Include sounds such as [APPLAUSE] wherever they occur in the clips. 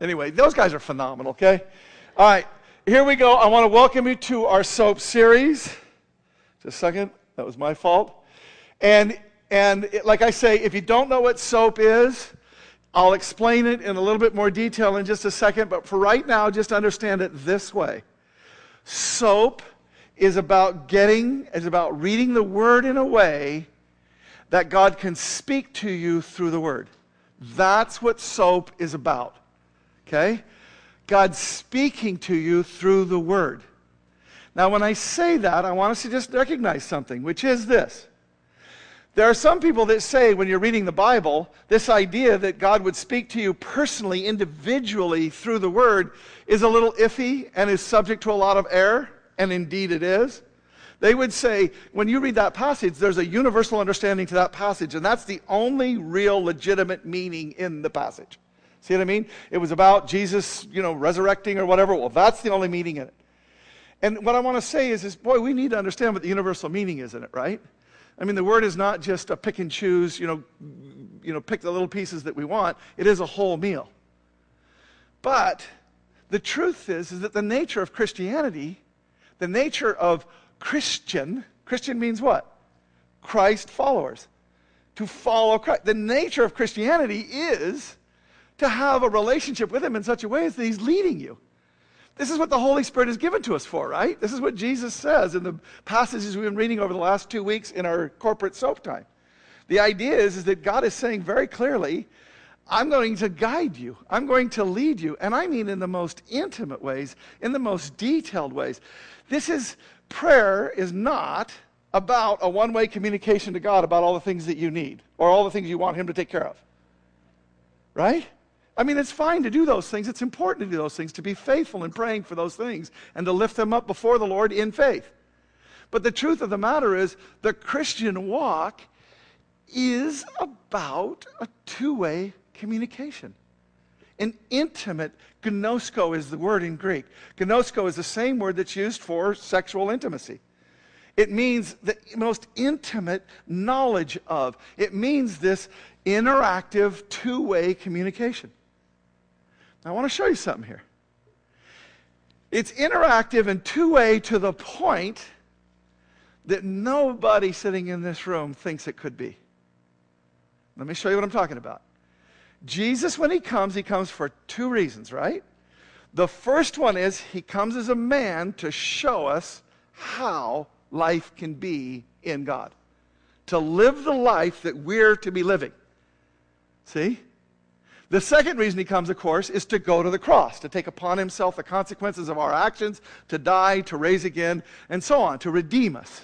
Anyway, those guys are phenomenal, okay? All right, here we go. I want to welcome you to our soap series. Just a second. That was my fault. And, and it, like I say, if you don't know what soap is, I'll explain it in a little bit more detail in just a second. But for right now, just understand it this way Soap is about getting, is about reading the Word in a way that God can speak to you through the Word. That's what soap is about. Okay? God speaking to you through the Word. Now, when I say that, I want us to just recognize something, which is this. There are some people that say, when you're reading the Bible, this idea that God would speak to you personally, individually through the Word is a little iffy and is subject to a lot of error, and indeed it is. They would say, when you read that passage, there's a universal understanding to that passage, and that's the only real legitimate meaning in the passage. See what I mean? It was about Jesus, you know, resurrecting or whatever. Well, that's the only meaning in it. And what I want to say is, is, boy, we need to understand what the universal meaning is in it, right? I mean, the word is not just a pick and choose, you know, you know, pick the little pieces that we want. It is a whole meal. But the truth is, is that the nature of Christianity, the nature of Christian, Christian means what? Christ followers. To follow Christ. The nature of Christianity is to have a relationship with Him in such a way as that He's leading you. This is what the Holy Spirit is given to us for, right? This is what Jesus says in the passages we've been reading over the last two weeks in our corporate soap time. The idea is, is that God is saying very clearly, I'm going to guide you. I'm going to lead you. And I mean in the most intimate ways, in the most detailed ways. This is, prayer is not about a one way communication to God about all the things that you need or all the things you want Him to take care of. Right? I mean, it's fine to do those things. It's important to do those things, to be faithful in praying for those things and to lift them up before the Lord in faith. But the truth of the matter is, the Christian walk is about a two way communication. An intimate, gnosko is the word in Greek. Gnosko is the same word that's used for sexual intimacy. It means the most intimate knowledge of. It means this interactive, two way communication. I want to show you something here. It's interactive and two way to the point that nobody sitting in this room thinks it could be. Let me show you what I'm talking about. Jesus, when he comes, he comes for two reasons, right? The first one is he comes as a man to show us how life can be in God, to live the life that we're to be living. See? The second reason he comes, of course, is to go to the cross, to take upon himself the consequences of our actions, to die, to raise again, and so on, to redeem us.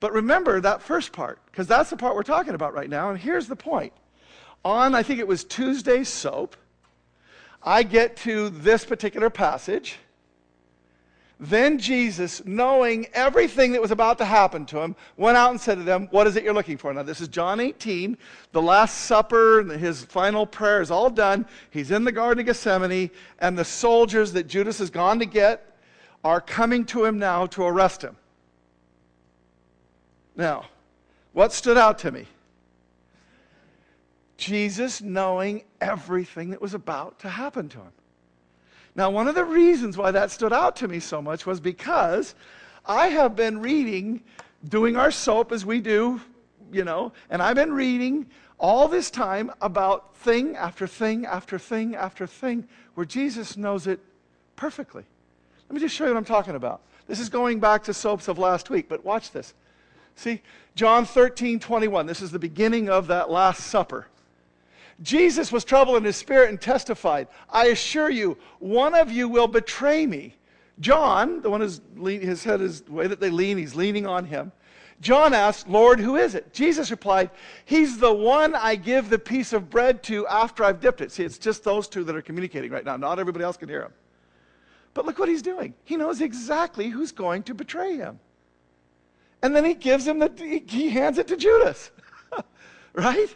But remember that first part, because that's the part we're talking about right now. And here's the point. On, I think it was Tuesday's soap, I get to this particular passage. Then Jesus, knowing everything that was about to happen to him, went out and said to them, What is it you're looking for? Now, this is John 18. The Last Supper, his final prayer is all done. He's in the Garden of Gethsemane, and the soldiers that Judas has gone to get are coming to him now to arrest him. Now, what stood out to me? Jesus knowing everything that was about to happen to him. Now, one of the reasons why that stood out to me so much was because I have been reading, doing our soap as we do, you know, and I've been reading all this time about thing after thing after thing after thing where Jesus knows it perfectly. Let me just show you what I'm talking about. This is going back to soaps of last week, but watch this. See, John 13, 21. This is the beginning of that Last Supper. Jesus was troubled in his spirit and testified, I assure you, one of you will betray me. John, the one who's lean, his head is the way that they lean, he's leaning on him. John asked, Lord, who is it? Jesus replied, He's the one I give the piece of bread to after I've dipped it. See, it's just those two that are communicating right now. Not everybody else can hear him. But look what he's doing. He knows exactly who's going to betray him. And then he gives him the, he hands it to Judas. [LAUGHS] right?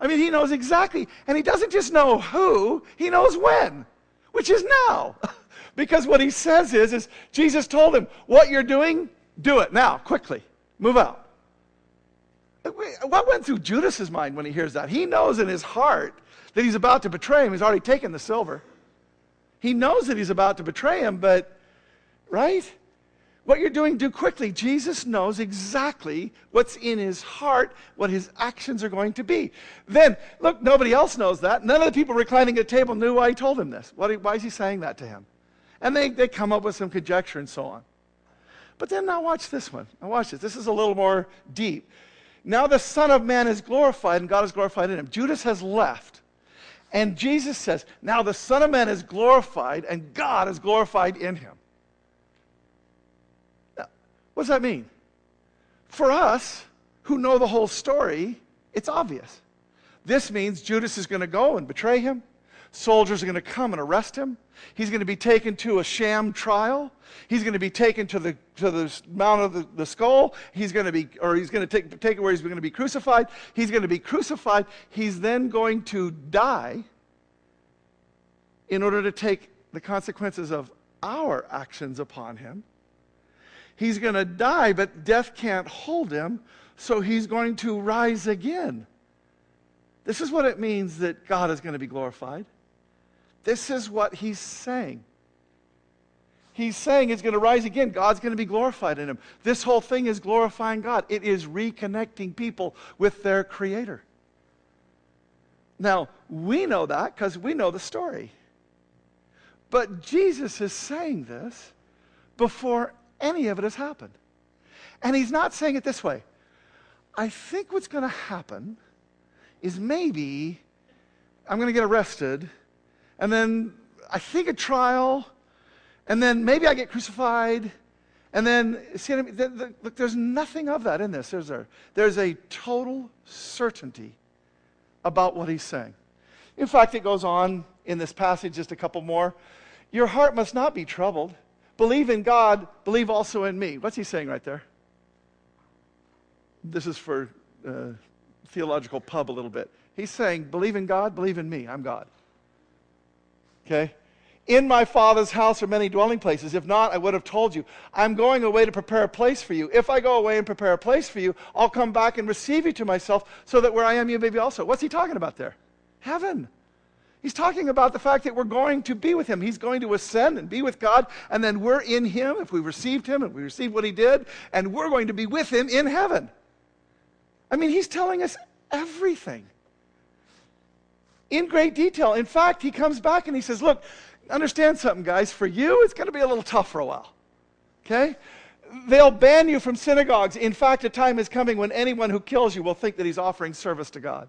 I mean, he knows exactly. And he doesn't just know who, he knows when, which is now. [LAUGHS] because what he says is, is Jesus told him, what you're doing, do it now, quickly. Move out. Uh, uh, what went through Judas's mind when he hears that? He knows in his heart that he's about to betray him. He's already taken the silver. He knows that he's about to betray him, but, right? What you're doing, do quickly. Jesus knows exactly what's in his heart, what his actions are going to be. Then, look, nobody else knows that. None of the people reclining at the table knew why he told him this. why is he saying that to him? And they, they come up with some conjecture and so on. But then now watch this one. Now watch this. This is a little more deep. Now the Son of Man is glorified and God is glorified in him. Judas has left. And Jesus says, Now the Son of Man is glorified and God is glorified in him. What does that mean? For us who know the whole story, it's obvious. This means Judas is going to go and betray him. Soldiers are going to come and arrest him. He's going to be taken to a sham trial. He's going to be taken to the, to the Mount of the, the Skull. He's going to be, or he's going to take, take it where he's going to be crucified. He's going to be crucified. He's then going to die in order to take the consequences of our actions upon him. He's going to die, but death can't hold him, so he's going to rise again. This is what it means that God is going to be glorified. This is what he's saying. He's saying he's going to rise again. God's going to be glorified in him. This whole thing is glorifying God, it is reconnecting people with their Creator. Now, we know that because we know the story. But Jesus is saying this before any of it has happened. And he's not saying it this way. I think what's going to happen is maybe I'm going to get arrested and then I think a trial, and then maybe I get crucified, and then, see, look, there's nothing of that in this. There's a, there's a total certainty about what he's saying. In fact, it goes on in this passage, just a couple more. Your heart must not be troubled. Believe in God, believe also in me. What's he saying right there? This is for uh, theological pub a little bit. He's saying, believe in God, believe in me. I'm God. Okay? In my Father's house are many dwelling places. If not, I would have told you. I'm going away to prepare a place for you. If I go away and prepare a place for you, I'll come back and receive you to myself so that where I am, you may be also. What's he talking about there? Heaven. He's talking about the fact that we're going to be with him. He's going to ascend and be with God, and then we're in him if we received him and we received what he did, and we're going to be with him in heaven. I mean, he's telling us everything in great detail. In fact, he comes back and he says, Look, understand something, guys. For you, it's going to be a little tough for a while. Okay? They'll ban you from synagogues. In fact, a time is coming when anyone who kills you will think that he's offering service to God.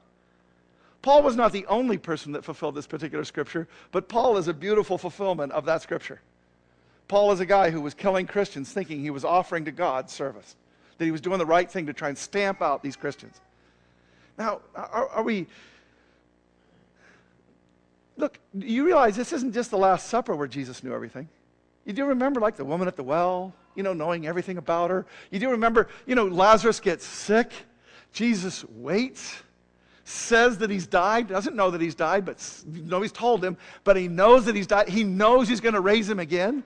Paul was not the only person that fulfilled this particular scripture, but Paul is a beautiful fulfillment of that scripture. Paul is a guy who was killing Christians thinking he was offering to God service, that he was doing the right thing to try and stamp out these Christians. Now, are, are we Look, you realize this isn't just the Last Supper where Jesus knew everything. You do remember, like, the woman at the well, you know, knowing everything about her. You do remember, you know, Lazarus gets sick. Jesus waits, says that he's died, doesn't know that he's died, but he's told him, but he knows that he's died. He knows he's going to raise him again.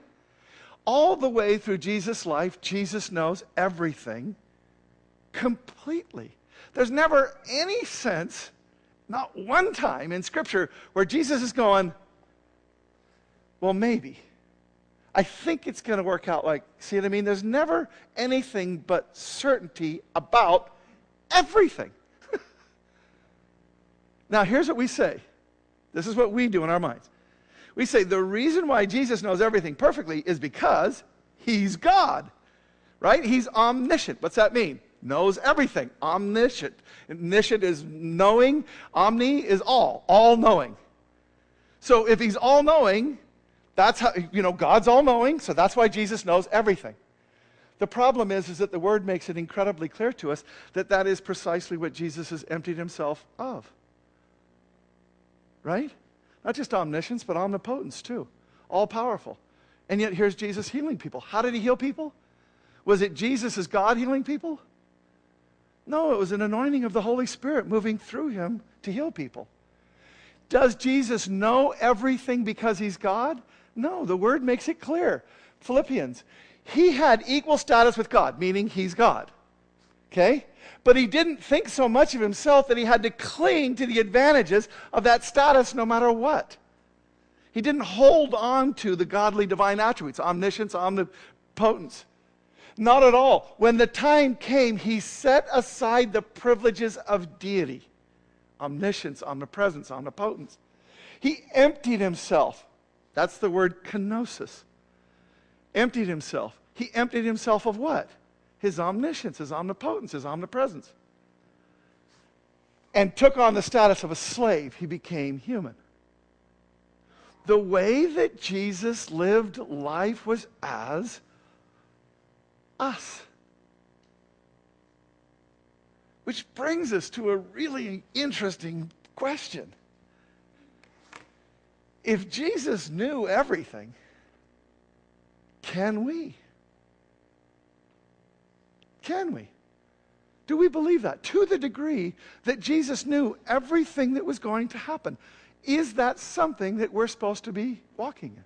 All the way through Jesus' life, Jesus knows everything completely. There's never any sense not one time in Scripture where Jesus is going, well, maybe. I think it's going to work out like, see what I mean? There's never anything but certainty about everything. Now, here's what we say this is what we do in our minds. We say the reason why Jesus knows everything perfectly is because he's God, right? He's omniscient. What's that mean? knows everything. Omniscient. Omniscient is knowing, omni is all, all knowing. So if he's all knowing, that's how, you know, God's all knowing, so that's why Jesus knows everything. The problem is, is that the word makes it incredibly clear to us that that is precisely what Jesus has emptied himself of. Right? Not just omniscience, but omnipotence too. All powerful. And yet here's Jesus healing people. How did he heal people? Was it Jesus as God healing people? No, it was an anointing of the Holy Spirit moving through him to heal people. Does Jesus know everything because he's God? No, the word makes it clear. Philippians, he had equal status with God, meaning he's God. Okay? But he didn't think so much of himself that he had to cling to the advantages of that status no matter what. He didn't hold on to the godly divine attributes, omniscience, omnipotence. Not at all. When the time came, he set aside the privileges of deity omniscience, omnipresence, omnipotence. He emptied himself. That's the word kenosis. Emptied himself. He emptied himself of what? His omniscience, his omnipotence, his omnipresence. And took on the status of a slave. He became human. The way that Jesus lived life was as us. Which brings us to a really interesting question. If Jesus knew everything, can we? Can we? Do we believe that? To the degree that Jesus knew everything that was going to happen, is that something that we're supposed to be walking in?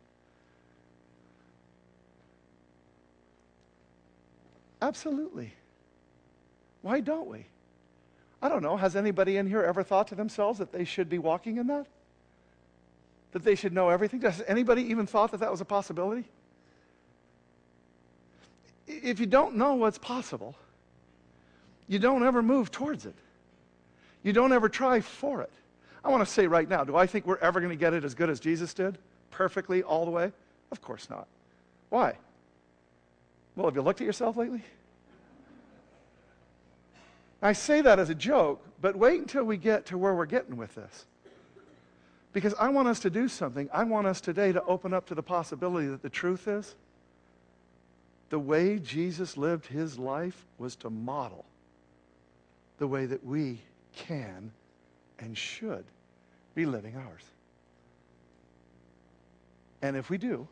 Absolutely. Why don't we? I don't know. Has anybody in here ever thought to themselves that they should be walking in that? That they should know everything? Has anybody even thought that that was a possibility? If you don't know what's possible, you don't ever move towards it. You don't ever try for it. I want to say right now do I think we're ever going to get it as good as Jesus did? Perfectly, all the way? Of course not. Why? Well, have you looked at yourself lately? I say that as a joke, but wait until we get to where we're getting with this. Because I want us to do something. I want us today to open up to the possibility that the truth is the way Jesus lived his life was to model the way that we can and should be living ours. And if we do,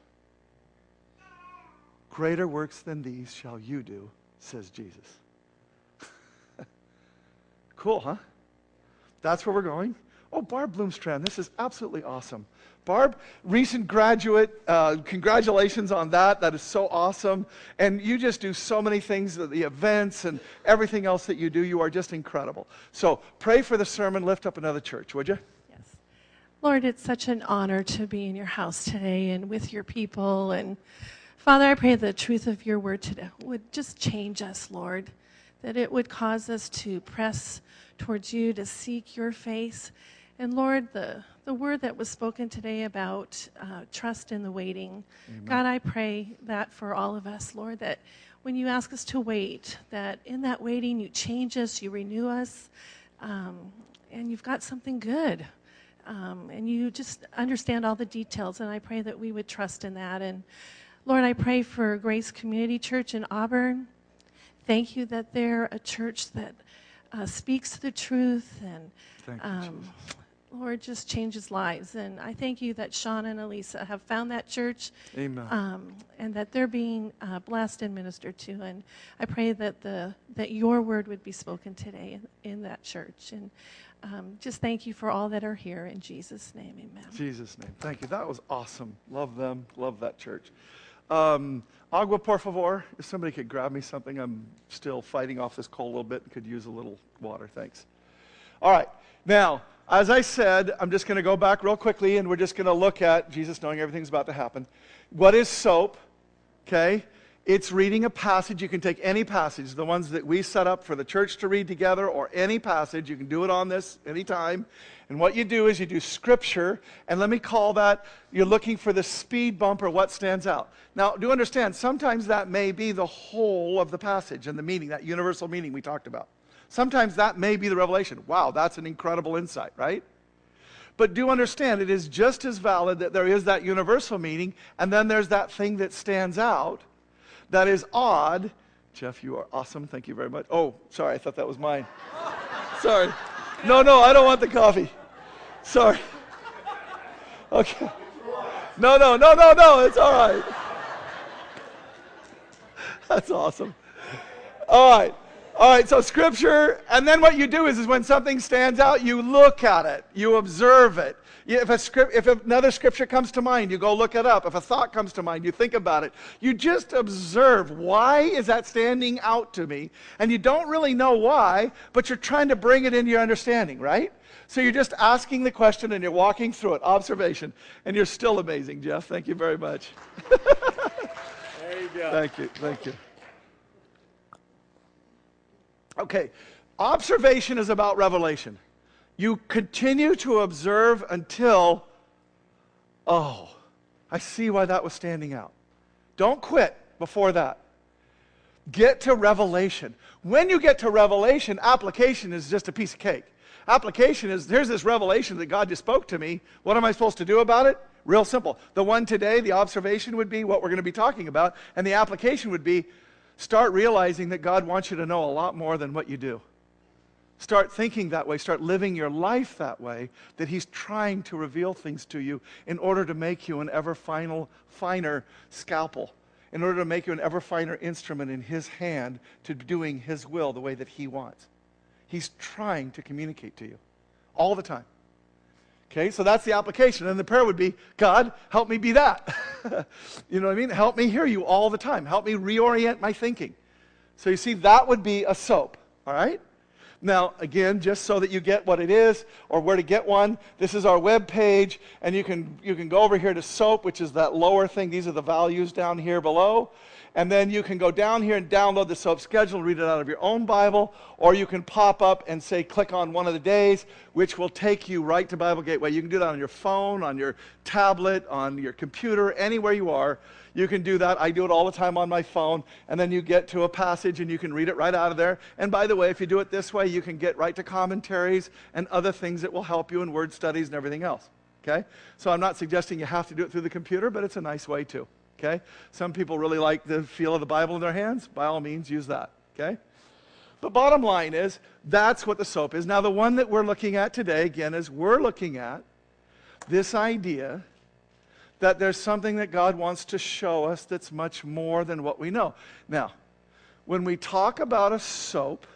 greater works than these shall you do, says Jesus. [LAUGHS] Cool, huh? That's where we're going. Oh, Barb Bloomstrand, this is absolutely awesome. Barb, recent graduate, uh, congratulations on that. That is so awesome. And you just do so many things, the events and everything else that you do. You are just incredible. So pray for the sermon, lift up another church, would you? Yes. Lord, it's such an honor to be in your house today and with your people. And Father, I pray the truth of your word today would just change us, Lord that it would cause us to press towards you, to seek your face. And Lord, the, the word that was spoken today about uh, trust in the waiting, Amen. God, I pray that for all of us, Lord, that when you ask us to wait, that in that waiting you change us, you renew us, um, and you've got something good. Um, and you just understand all the details, and I pray that we would trust in that. And Lord, I pray for Grace Community Church in Auburn. Thank you that they're a church that uh, speaks the truth and, um, Lord, just changes lives. And I thank you that Sean and Elisa have found that church. Amen. Um, and that they're being uh, blessed and ministered to. And I pray that, the, that your word would be spoken today in, in that church. And um, just thank you for all that are here. In Jesus' name, amen. Jesus' name. Thank you. That was awesome. Love them. Love that church. Um, agua, por favor. If somebody could grab me something, I'm still fighting off this cold a little bit and could use a little water. Thanks. All right. Now, as I said, I'm just going to go back real quickly and we're just going to look at Jesus knowing everything's about to happen. What is soap? Okay. It's reading a passage. You can take any passage, the ones that we set up for the church to read together, or any passage. You can do it on this anytime. And what you do is you do scripture, and let me call that you're looking for the speed bump or what stands out. Now, do understand, sometimes that may be the whole of the passage and the meaning, that universal meaning we talked about. Sometimes that may be the revelation. Wow, that's an incredible insight, right? But do understand, it is just as valid that there is that universal meaning, and then there's that thing that stands out that is odd. Jeff, you are awesome. Thank you very much. Oh, sorry, I thought that was mine. [LAUGHS] sorry. No, no, I don't want the coffee. Sorry. Okay. No, no, no, no, no, it's all right. [LAUGHS] That's awesome. All right. All right, so scripture, and then what you do is, is when something stands out, you look at it, you observe it, if, a script, if another scripture comes to mind, you go look it up. If a thought comes to mind, you think about it. You just observe why is that standing out to me? And you don't really know why, but you're trying to bring it into your understanding, right? So you're just asking the question and you're walking through it. Observation. And you're still amazing, Jeff. Thank you very much. [LAUGHS] There you go. Thank you. Thank you. Okay. Observation is about revelation. You continue to observe until, oh, I see why that was standing out. Don't quit before that. Get to revelation. When you get to revelation, application is just a piece of cake. Application is here's this revelation that God just spoke to me. What am I supposed to do about it? Real simple. The one today, the observation would be what we're going to be talking about, and the application would be start realizing that God wants you to know a lot more than what you do. Start thinking that way. Start living your life that way, that He's trying to reveal things to you in order to make you an ever final, finer scalpel, in order to make you an ever finer instrument in His hand to doing His will the way that He wants. He's trying to communicate to you all the time. Okay, so that's the application. And the prayer would be God, help me be that. [LAUGHS] you know what I mean? Help me hear you all the time. Help me reorient my thinking. So you see, that would be a soap, all right? Now, again, just so that you get what it is or where to get one, this is our web page, and you can, you can go over here to SOAP, which is that lower thing. These are the values down here below. And then you can go down here and download the SOAP schedule, read it out of your own Bible, or you can pop up and say, click on one of the days, which will take you right to Bible Gateway. You can do that on your phone, on your tablet, on your computer, anywhere you are. You can do that. I do it all the time on my phone. And then you get to a passage and you can read it right out of there. And by the way, if you do it this way, you can get right to commentaries and other things that will help you in word studies and everything else. Okay? So I'm not suggesting you have to do it through the computer, but it's a nice way too. Okay? Some people really like the feel of the Bible in their hands. By all means, use that. Okay? But bottom line is, that's what the soap is. Now, the one that we're looking at today, again, is we're looking at this idea that there's something that God wants to show us that's much more than what we know. Now, when we talk about a soap,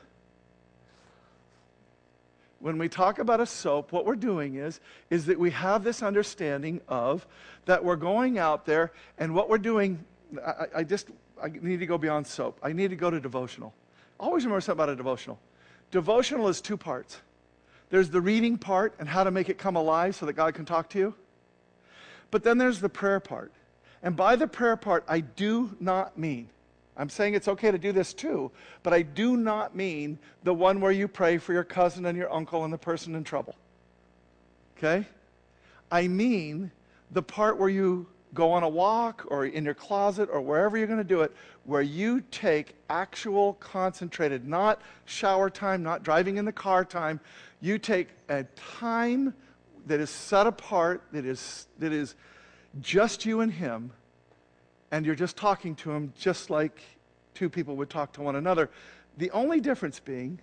when we talk about a soap, what we're doing is, is that we have this understanding of that we're going out there and what we're doing. I, I just I need to go beyond soap. I need to go to devotional. Always remember something about a devotional. Devotional is two parts. There's the reading part and how to make it come alive so that God can talk to you. But then there's the prayer part. And by the prayer part, I do not mean, I'm saying it's okay to do this too, but I do not mean the one where you pray for your cousin and your uncle and the person in trouble. Okay? I mean the part where you go on a walk or in your closet or wherever you're going to do it, where you take actual concentrated, not shower time, not driving in the car time. You take a time that is set apart, that is, that is just you and him, and you're just talking to him just like two people would talk to one another. The only difference being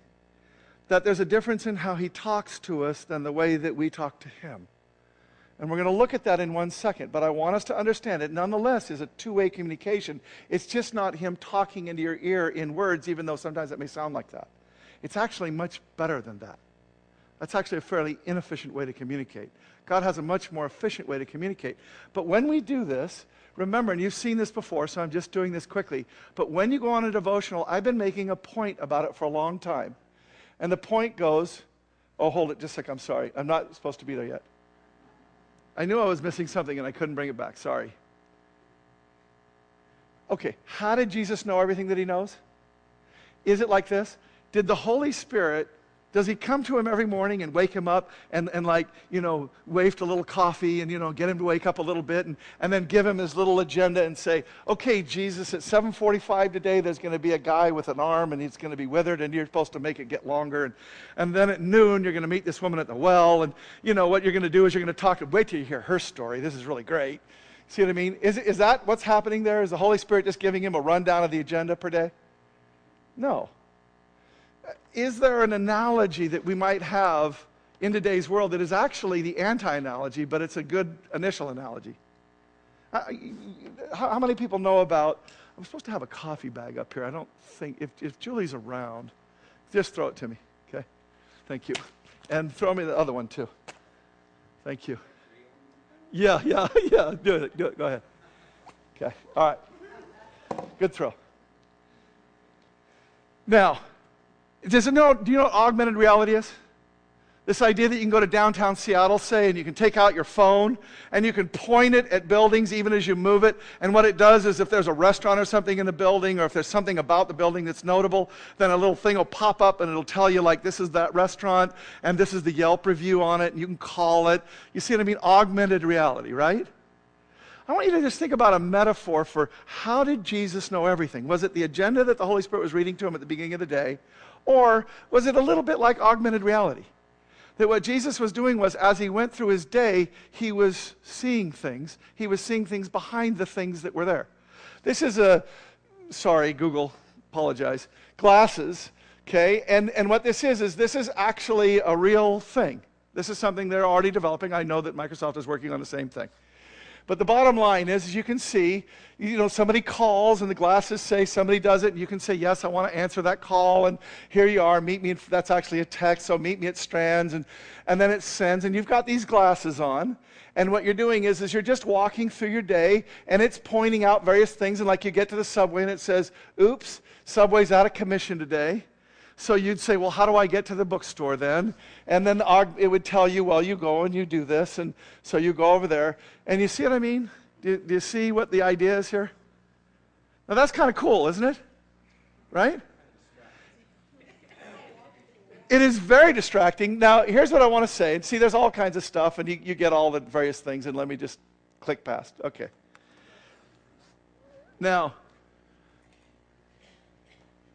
that there's a difference in how he talks to us than the way that we talk to him. And we're going to look at that in one second, but I want us to understand it nonetheless is a two way communication. It's just not him talking into your ear in words, even though sometimes it may sound like that. It's actually much better than that. That's actually a fairly inefficient way to communicate. God has a much more efficient way to communicate. But when we do this, remember, and you've seen this before, so I'm just doing this quickly. But when you go on a devotional, I've been making a point about it for a long time. And the point goes, oh, hold it just a sec, I'm sorry. I'm not supposed to be there yet. I knew I was missing something and I couldn't bring it back. Sorry. Okay, how did Jesus know everything that he knows? Is it like this? Did the Holy Spirit does he come to him every morning and wake him up and, and like, you know, waft a little coffee and, you know, get him to wake up a little bit and, and then give him his little agenda and say, okay, Jesus, at 745 today, there's going to be a guy with an arm and he's going to be withered and you're supposed to make it get longer. And, and then at noon, you're going to meet this woman at the well. And, you know, what you're going to do is you're going to talk, to wait till you hear her story. This is really great. See what I mean? Is, is that what's happening there? Is the Holy Spirit just giving him a rundown of the agenda per day? No is there an analogy that we might have in today's world that is actually the anti analogy, but it's a good initial analogy? Uh, how many people know about? I'm supposed to have a coffee bag up here. I don't think, if, if Julie's around, just throw it to me, okay? Thank you. And throw me the other one too. Thank you. Yeah, yeah, [LAUGHS] yeah. Do it. Do it. Go ahead. Okay. All right. Good throw. Now, does it know, do you know what augmented reality is? This idea that you can go to downtown Seattle, say, and you can take out your phone and you can point it at buildings even as you move it. And what it does is if there's a restaurant or something in the building, or if there's something about the building that's notable, then a little thing will pop up and it'll tell you, like, this is that restaurant and this is the Yelp review on it, and you can call it. You see what I mean? Augmented reality, right? I want you to just think about a metaphor for how did Jesus know everything? Was it the agenda that the Holy Spirit was reading to him at the beginning of the day? Or was it a little bit like augmented reality? That what Jesus was doing was, as he went through his day, he was seeing things. He was seeing things behind the things that were there. This is a, sorry, Google, apologize, glasses, okay? And, and what this is, is this is actually a real thing. This is something they're already developing. I know that Microsoft is working on the same thing. But the bottom line is, as you can see, you know, somebody calls and the glasses say somebody does it, and you can say, Yes, I want to answer that call, and here you are, meet me. That's actually a text, so meet me at Strands, and, and then it sends, and you've got these glasses on. And what you're doing is, is you're just walking through your day, and it's pointing out various things, and like you get to the subway, and it says, Oops, Subway's out of commission today. So you'd say, well, how do I get to the bookstore then? And then it would tell you, well, you go and you do this. And so you go over there. And you see what I mean? Do, do you see what the idea is here? Now that's kind of cool, isn't it? Right? It is very distracting. Now, here's what I want to say. And see, there's all kinds of stuff, and you, you get all the various things, and let me just click past. Okay. Now,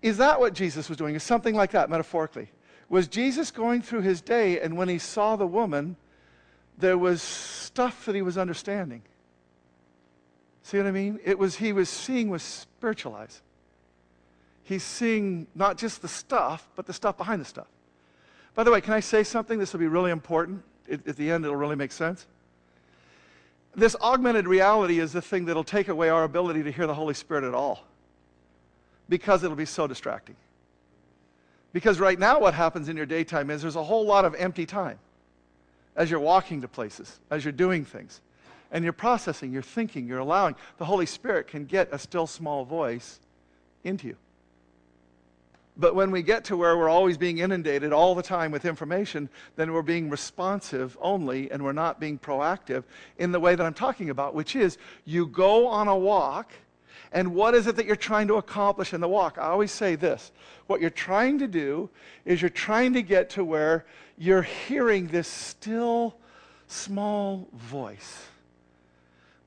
is that what Jesus was doing? Is something like that, metaphorically? Was Jesus going through his day, and when he saw the woman, there was stuff that he was understanding? See what I mean? It was he was seeing with spiritual eyes. He's seeing not just the stuff, but the stuff behind the stuff. By the way, can I say something? This will be really important. It, at the end, it'll really make sense. This augmented reality is the thing that'll take away our ability to hear the Holy Spirit at all because it'll be so distracting. Because right now, what happens in your daytime is there's a whole lot of empty time as you're walking to places, as you're doing things. And you're processing, you're thinking, you're allowing. The Holy Spirit can get a still small voice into you. But when we get to where we're always being inundated all the time with information, then we're being responsive only and we're not being proactive in the way that I'm talking about, which is you go on a walk and what is it that you're trying to accomplish in the walk? I always say this what you're trying to do is you're trying to get to where you're hearing this still small voice.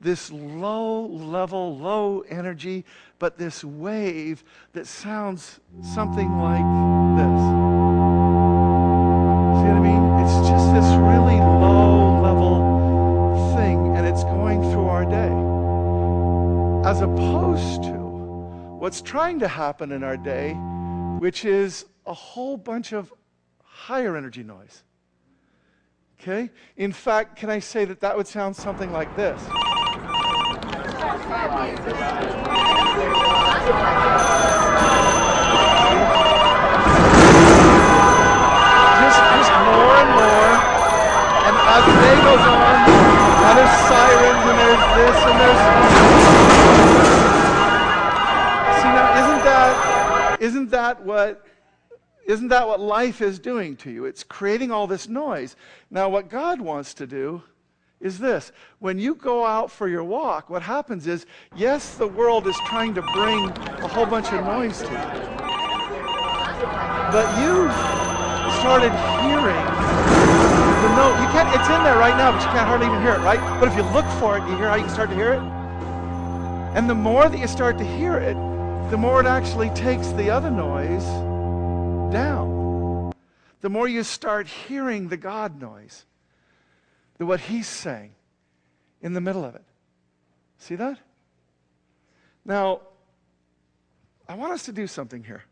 This low level, low energy, but this wave that sounds something like this. See what I mean? It's just this really as opposed to what's trying to happen in our day, which is a whole bunch of higher energy noise. Okay? In fact, can I say that that would sound something like this? Just, just more and more. And as the day goes on, and there's sirens and there's this and there's See now, Isn't that isn't that what isn't that what life is doing to you? It's creating all this noise. Now, what God wants to do is this when you go out for your walk, what happens is, yes, the world is trying to bring a whole bunch of noise to you. But you started hearing note. You can't, it's in there right now, but you can't hardly even hear it, right? But if you look for it, you hear how you can start to hear it? And the more that you start to hear it, the more it actually takes the other noise down. The more you start hearing the God noise, the what He's saying in the middle of it. See that? Now, I want us to do something here.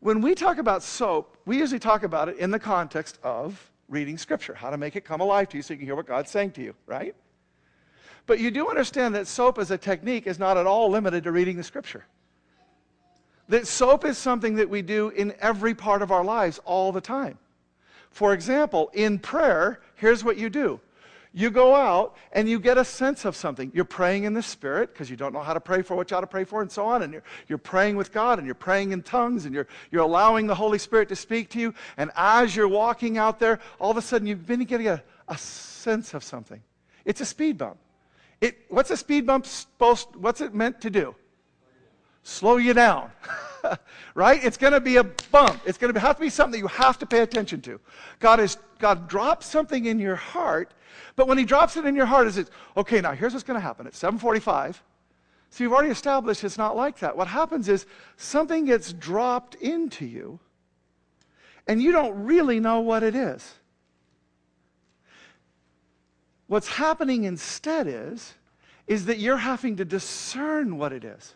When we talk about soap, we usually talk about it in the context of reading Scripture, how to make it come alive to you so you can hear what God's saying to you, right? But you do understand that soap as a technique is not at all limited to reading the Scripture. That soap is something that we do in every part of our lives all the time. For example, in prayer, here's what you do You go out and you get a sense of something. You're praying in the Spirit because you don't know how to pray for what you ought to pray for and so on. And you're, you're praying with God and you're praying in tongues and you're, you're allowing the Holy Spirit to speak to you. And as you're walking out there, all of a sudden you've been getting a, a sense of something. It's a speed bump. It, what's a speed bump supposed, what's it meant to do? Slow you down. [LAUGHS] right? It's going to be a bump. It's going to have to be something that you have to pay attention to. God is God drops something in your heart, but when He drops it in your heart, is it okay? Now here's what's going to happen. At 7:45. So you've already established it's not like that. What happens is something gets dropped into you, and you don't really know what it is. What's happening instead is, is that you're having to discern what it is.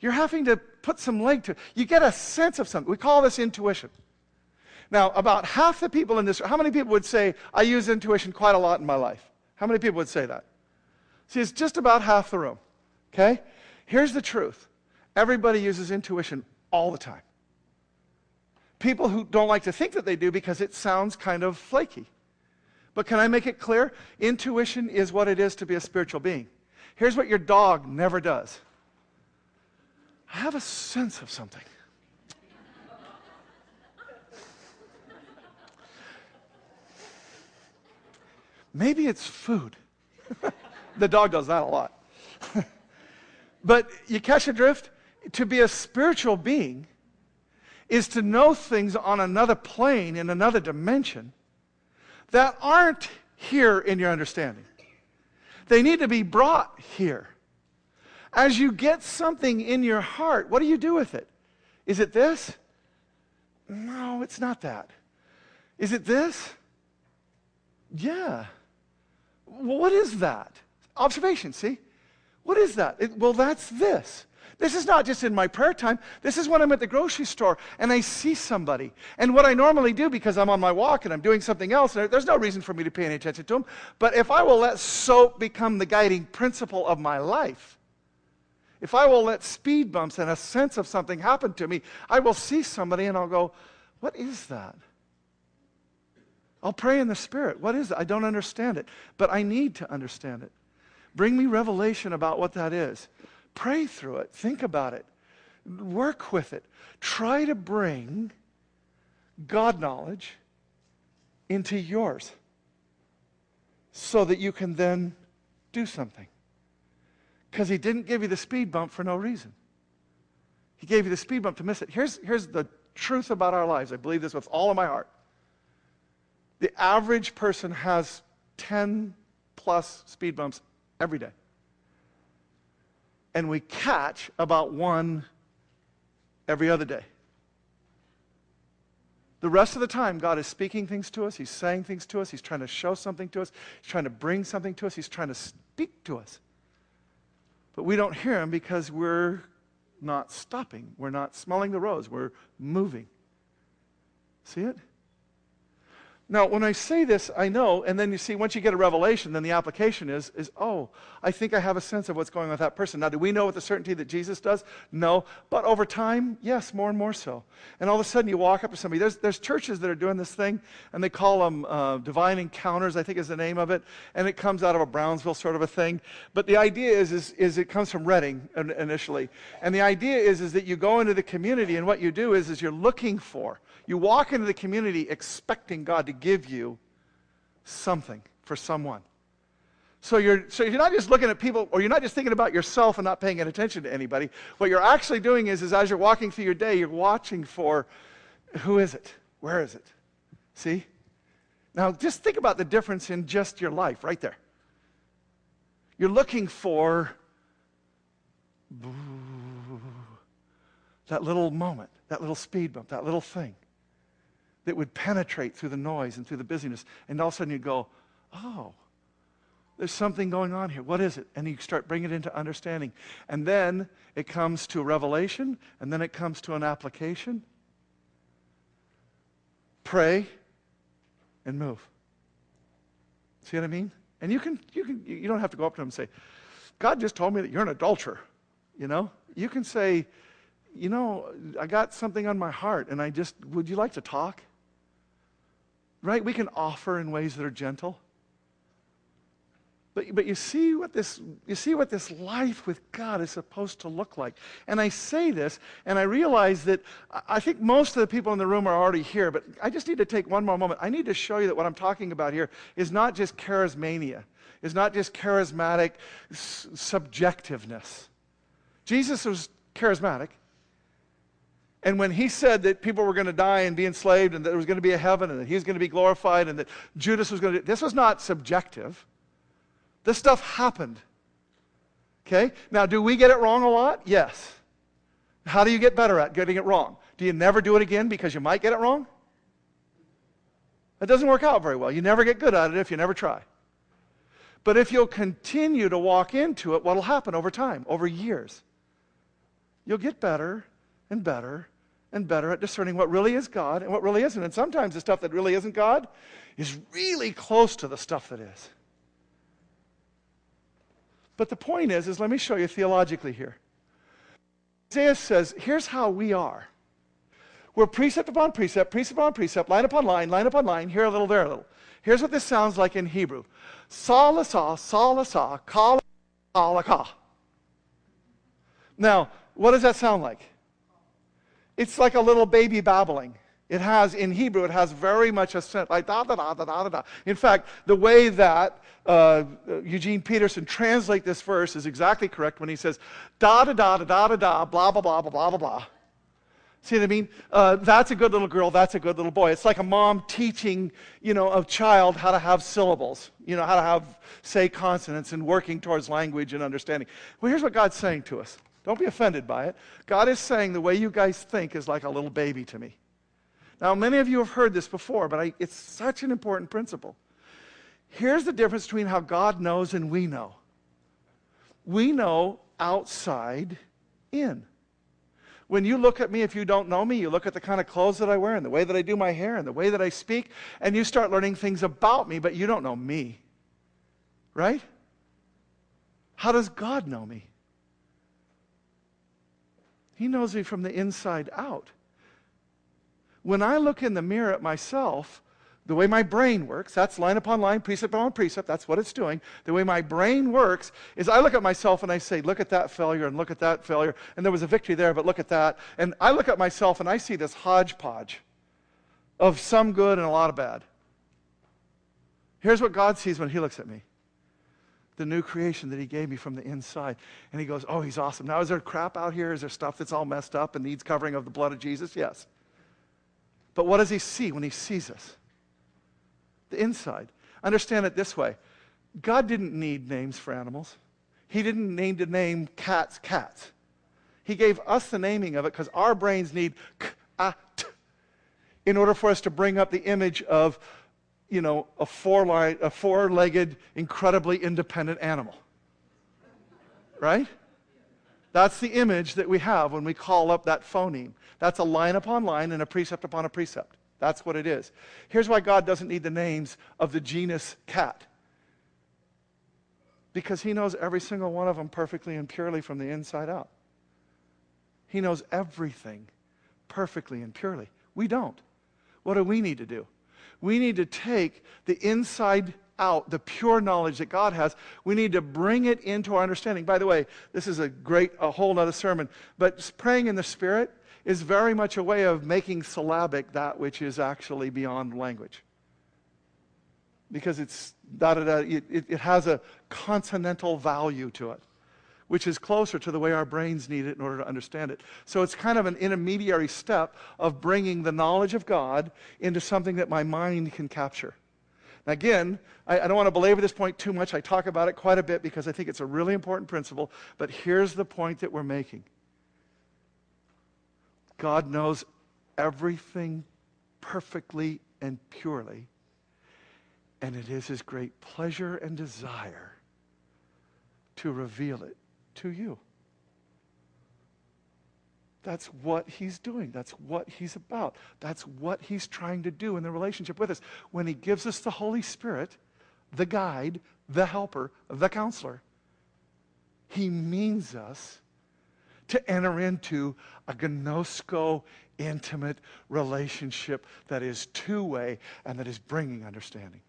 You're having to put some leg to it. You get a sense of something. We call this intuition. Now, about half the people in this, how many people would say, I use intuition quite a lot in my life? How many people would say that? See, it's just about half the room. Okay? Here's the truth everybody uses intuition all the time. People who don't like to think that they do because it sounds kind of flaky. But can I make it clear? Intuition is what it is to be a spiritual being. Here's what your dog never does I have a sense of something. Maybe it's food. [LAUGHS] the dog does that a lot. [LAUGHS] but you catch a drift? To be a spiritual being is to know things on another plane, in another dimension, that aren't here in your understanding. They need to be brought here. As you get something in your heart, what do you do with it? Is it this? No, it's not that. Is it this? Yeah. What is that? Observation, see? What is that? It, well, that's this. This is not just in my prayer time. This is when I'm at the grocery store and I see somebody. And what I normally do, because I'm on my walk and I'm doing something else, there's no reason for me to pay any attention to them. But if I will let soap become the guiding principle of my life, if I will let speed bumps and a sense of something happen to me, I will see somebody and I'll go, What is that? I'll pray in the Spirit. What is it? I don't understand it, but I need to understand it. Bring me revelation about what that is. Pray through it. Think about it. Work with it. Try to bring God knowledge into yours so that you can then do something. Because he didn't give you the speed bump for no reason. He gave you the speed bump to miss it. Here's, here's the truth about our lives. I believe this with all of my heart. The average person has 10 plus speed bumps every day. And we catch about one every other day. The rest of the time, God is speaking things to us. He's saying things to us. He's trying to show something to us. He's trying to bring something to us. He's trying to speak to us. But we don't hear him because we're not stopping. We're not smelling the rose. We're moving. See it? Now, when I say this, I know, and then you see, once you get a revelation, then the application is, is, oh, I think I have a sense of what's going on with that person. Now, do we know with the certainty that Jesus does? No. But over time, yes, more and more so. And all of a sudden, you walk up to somebody. There's, there's churches that are doing this thing, and they call them uh, divine encounters, I think is the name of it. And it comes out of a Brownsville sort of a thing. But the idea is, is, is it comes from Redding initially. And the idea is, is that you go into the community, and what you do is, is you're looking for you walk into the community expecting God to give you something for someone. So you're, so you're not just looking at people, or you're not just thinking about yourself and not paying attention to anybody. What you're actually doing is, is as you're walking through your day, you're watching for who is it? Where is it? See? Now, just think about the difference in just your life right there. You're looking for that little moment, that little speed bump, that little thing that would penetrate through the noise and through the busyness. And all of a sudden you go, oh, there's something going on here. What is it? And you start bringing it into understanding. And then it comes to a revelation, and then it comes to an application. Pray and move. See what I mean? And you can, you can, you don't have to go up to him and say, God just told me that you're an adulterer. You know? You can say, you know, I got something on my heart, and I just, would you like to talk? Right? We can offer in ways that are gentle. But, but you see what this you see what this life with God is supposed to look like. And I say this, and I realize that I think most of the people in the room are already here, but I just need to take one more moment. I need to show you that what I'm talking about here is not just charismania, is not just charismatic subjectiveness. Jesus was charismatic. And when he said that people were going to die and be enslaved and that there was going to be a heaven and that he was going to be glorified and that Judas was going to, this was not subjective. This stuff happened. Okay? Now, do we get it wrong a lot? Yes. How do you get better at getting it wrong? Do you never do it again because you might get it wrong? It doesn't work out very well. You never get good at it if you never try. But if you'll continue to walk into it, what will happen over time, over years? You'll get better and better and better at discerning what really is God and what really isn't. And sometimes the stuff that really isn't God is really close to the stuff that is. But the point is, is let me show you theologically here. Isaiah says, here's how we are. We're precept upon precept, precept upon precept, line upon line, line upon line, here a little, there a little. Here's what this sounds like in Hebrew. Sa sa, sa sa, ka la ka. Now, what does that sound like? It's like a little baby babbling. It has, in Hebrew, it has very much a sense, like da da da da da da. In fact, the way that uh, Eugene Peterson translate this verse is exactly correct when he says da da da da da da da, blah blah blah blah blah blah blah. See what I mean? Uh, that's a good little girl. That's a good little boy. It's like a mom teaching, you know, a child how to have syllables. You know, how to have say consonants and working towards language and understanding. Well, here's what God's saying to us. Don't be offended by it. God is saying the way you guys think is like a little baby to me. Now, many of you have heard this before, but I, it's such an important principle. Here's the difference between how God knows and we know we know outside in. When you look at me, if you don't know me, you look at the kind of clothes that I wear and the way that I do my hair and the way that I speak, and you start learning things about me, but you don't know me. Right? How does God know me? He knows me from the inside out. When I look in the mirror at myself, the way my brain works, that's line upon line, precept upon precept, that's what it's doing. The way my brain works is I look at myself and I say, look at that failure and look at that failure, and there was a victory there, but look at that. And I look at myself and I see this hodgepodge of some good and a lot of bad. Here's what God sees when He looks at me the new creation that He gave me from the inside. And He goes, Oh, He's awesome. Now, is there crap out here? Is there stuff that's all messed up and needs covering of the blood of Jesus? Yes. But what does he see when he sees us? The inside. Understand it this way God didn't need names for animals, He didn't need to name cats cats. He gave us the naming of it because our brains need k, a, t, in order for us to bring up the image of, you know, a four-legged, a four-legged incredibly independent animal. Right? That's the image that we have when we call up that phoneme. That's a line upon line and a precept upon a precept. That's what it is. Here's why God doesn't need the names of the genus cat because He knows every single one of them perfectly and purely from the inside out. He knows everything perfectly and purely. We don't. What do we need to do? We need to take the inside out the pure knowledge that God has. We need to bring it into our understanding. By the way, this is a great, a whole other sermon, but praying in the Spirit is very much a way of making syllabic that which is actually beyond language. Because it's, da, da, da, it, it has a consonantal value to it, which is closer to the way our brains need it in order to understand it. So it's kind of an intermediary step of bringing the knowledge of God into something that my mind can capture. Again, I, I don't want to belabor this point too much. I talk about it quite a bit because I think it's a really important principle. But here's the point that we're making God knows everything perfectly and purely, and it is his great pleasure and desire to reveal it to you. That's what he's doing. That's what he's about. That's what he's trying to do in the relationship with us. When he gives us the Holy Spirit, the guide, the helper, the counselor, he means us to enter into a gnosko, intimate relationship that is two way and that is bringing understanding.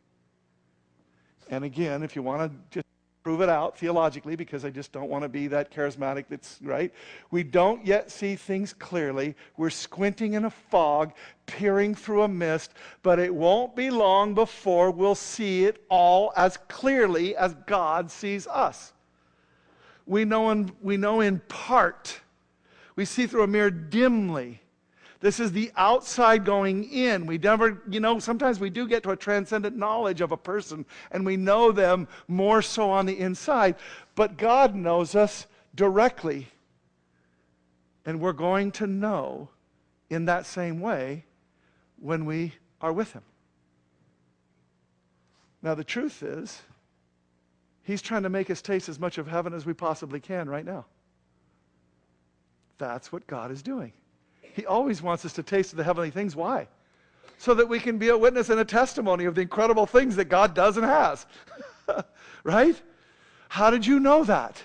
And again, if you want to just prove it out theologically because I just don't want to be that charismatic that's right. We don't yet see things clearly. We're squinting in a fog, peering through a mist, but it won't be long before we'll see it all as clearly as God sees us. We know in, we know in part. We see through a mirror dimly. This is the outside going in. We never, you know, sometimes we do get to a transcendent knowledge of a person and we know them more so on the inside. But God knows us directly. And we're going to know in that same way when we are with Him. Now, the truth is, He's trying to make us taste as much of heaven as we possibly can right now. That's what God is doing. He always wants us to taste of the heavenly things. Why? So that we can be a witness and a testimony of the incredible things that God does and has. [LAUGHS] right? How did you know that?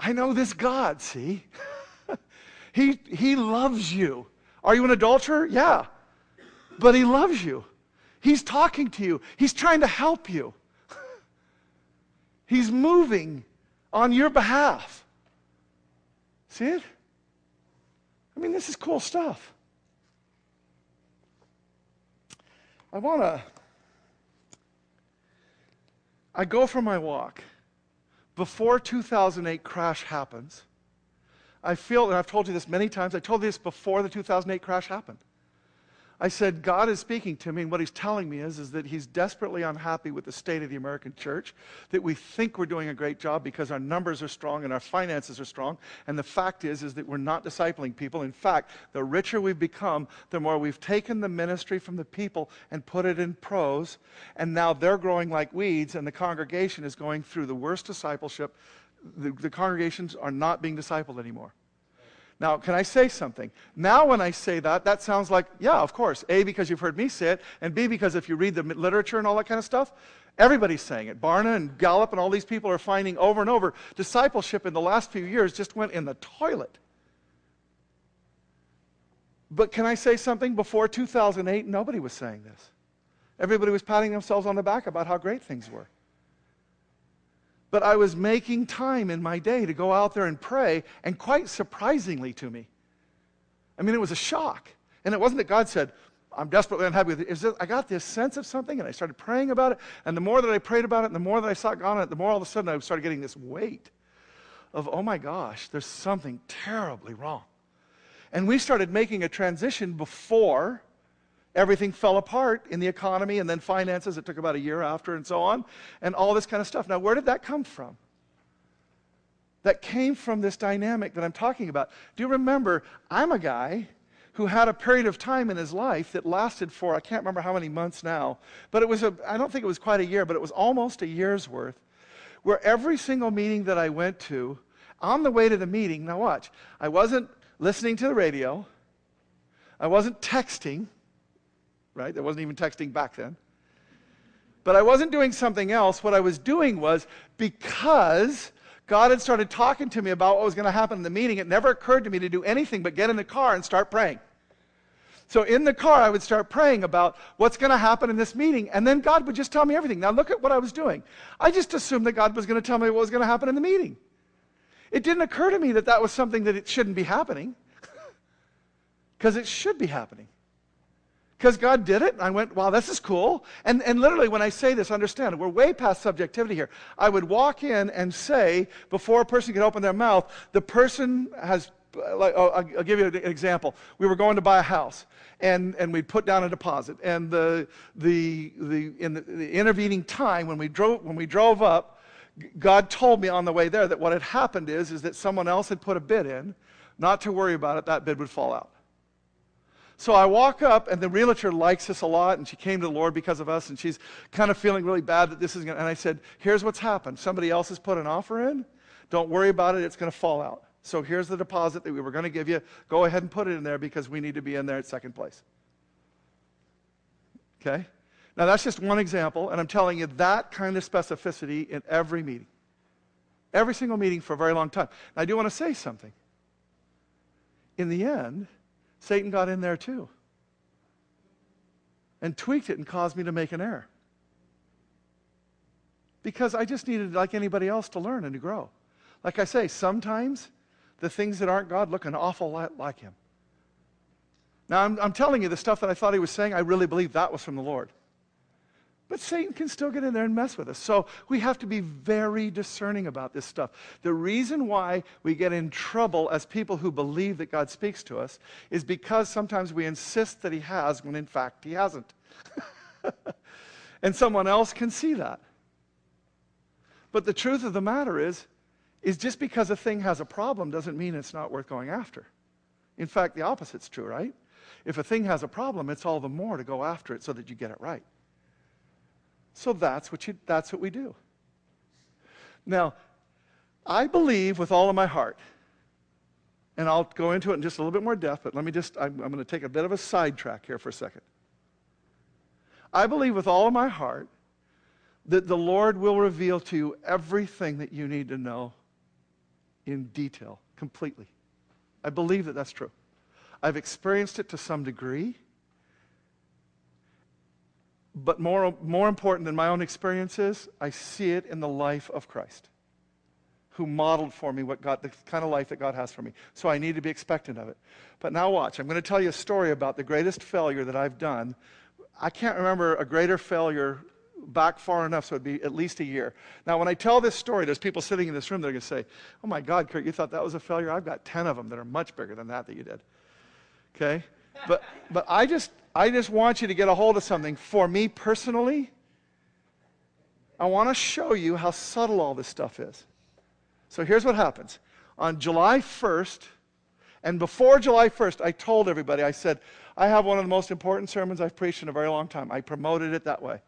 I know this God, see? [LAUGHS] he, he loves you. Are you an adulterer? Yeah. But He loves you. He's talking to you, He's trying to help you. [LAUGHS] He's moving on your behalf. See it? I mean, this is cool stuff. I want to. I go for my walk. Before 2008 crash happens, I feel, and I've told you this many times, I told you this before the 2008 crash happened. I said, God is speaking to me, and what he's telling me is, is that he's desperately unhappy with the state of the American church, that we think we're doing a great job because our numbers are strong and our finances are strong. And the fact is, is that we're not discipling people. In fact, the richer we've become, the more we've taken the ministry from the people and put it in pros. And now they're growing like weeds, and the congregation is going through the worst discipleship. The, the congregations are not being discipled anymore. Now, can I say something? Now, when I say that, that sounds like, yeah, of course. A, because you've heard me say it, and B, because if you read the literature and all that kind of stuff, everybody's saying it. Barna and Gallup and all these people are finding over and over discipleship in the last few years just went in the toilet. But can I say something? Before 2008, nobody was saying this. Everybody was patting themselves on the back about how great things were. But I was making time in my day to go out there and pray, and quite surprisingly to me, I mean, it was a shock. And it wasn't that God said, I'm desperately unhappy with it. it I got this sense of something, and I started praying about it. And the more that I prayed about it, and the more that I saw God on it, the more all of a sudden I started getting this weight of, oh my gosh, there's something terribly wrong. And we started making a transition before everything fell apart in the economy and then finances. It took about a year after and so on, and all this kind of stuff. Now, where did that come from? That came from this dynamic that I'm talking about. Do you remember? I'm a guy who had a period of time in his life that lasted for, I can't remember how many months now, but it was, a, I don't think it was quite a year, but it was almost a year's worth, where every single meeting that I went to, on the way to the meeting, now watch, I wasn't listening to the radio, I wasn't texting, right? There wasn't even texting back then. But I wasn't doing something else. What I was doing was because God had started talking to me about what was going to happen in the meeting, it never occurred to me to do anything but get in the car and start praying. So in the car, I would start praying about what's going to happen in this meeting, and then God would just tell me everything. Now, look at what I was doing. I just assumed that God was going to tell me what was going to happen in the meeting. It didn't occur to me that that was something that it shouldn't be happening, [LAUGHS] because it should be happening because God did it. I went, wow, this is cool. And, and literally, when I say this, understand, we're way past subjectivity here. I would walk in and say, before a person could open their mouth, the person has, like, oh, I'll, I'll give you an example. We were going to buy a house. And, and we'd put down a deposit. And the, the, the, in the, the intervening time, when we, drove, when we drove up, God told me on the way there that what had happened is, is that someone else had put a bid in, not to worry about it, that bid would fall out. So I walk up, and the realtor likes us a lot, and she came to the Lord because of us, and she's kind of feeling really bad that this is going to. And I said, Here's what's happened. Somebody else has put an offer in. Don't worry about it, it's going to fall out. So here's the deposit that we were going to give you. Go ahead and put it in there because we need to be in there at second place. Okay? Now, that's just one example, and I'm telling you that kind of specificity in every meeting. Every single meeting for a very long time. I do want to say something. In the end, Satan got in there too and tweaked it and caused me to make an error. because I just needed, like anybody else, to learn and to grow. Like I say, sometimes the things that aren't God look an awful lot like Him. Now, I'm, I'm telling you, the stuff that I thought He was saying, I really believe that was from the Lord. But Satan can still get in there and mess with us. So we have to be very discerning about this stuff. The reason why we get in trouble as people who believe that God speaks to us is because sometimes we insist that He has when in fact He hasn't. [LAUGHS] and someone else can see that. But the truth of the matter is, is just because a thing has a problem doesn't mean it's not worth going after. In fact, the opposite's true, right? If a thing has a problem, it's all the more to go after it so that you get it right. So that's what, you, that's what we do. Now, I believe with all of my heart, and I'll go into it in just a little bit more depth, but let me just, I'm, I'm going to take a bit of a sidetrack here for a second. I believe with all of my heart that the Lord will reveal to you everything that you need to know in detail, completely. I believe that that's true. I've experienced it to some degree. But more, more important than my own experiences, I see it in the life of Christ, who modeled for me what God, the kind of life that God has for me. So I need to be expectant of it. But now watch. I'm going to tell you a story about the greatest failure that I've done. I can't remember a greater failure back far enough, so it'd be at least a year. Now, when I tell this story, there's people sitting in this room that are going to say, Oh my God, Kurt, you thought that was a failure? I've got 10 of them that are much bigger than that that you did. Okay? But, but I just, I just want you to get a hold of something. For me personally, I want to show you how subtle all this stuff is. So here's what happens. On July 1st, and before July 1st, I told everybody, I said, I have one of the most important sermons I've preached in a very long time. I promoted it that way.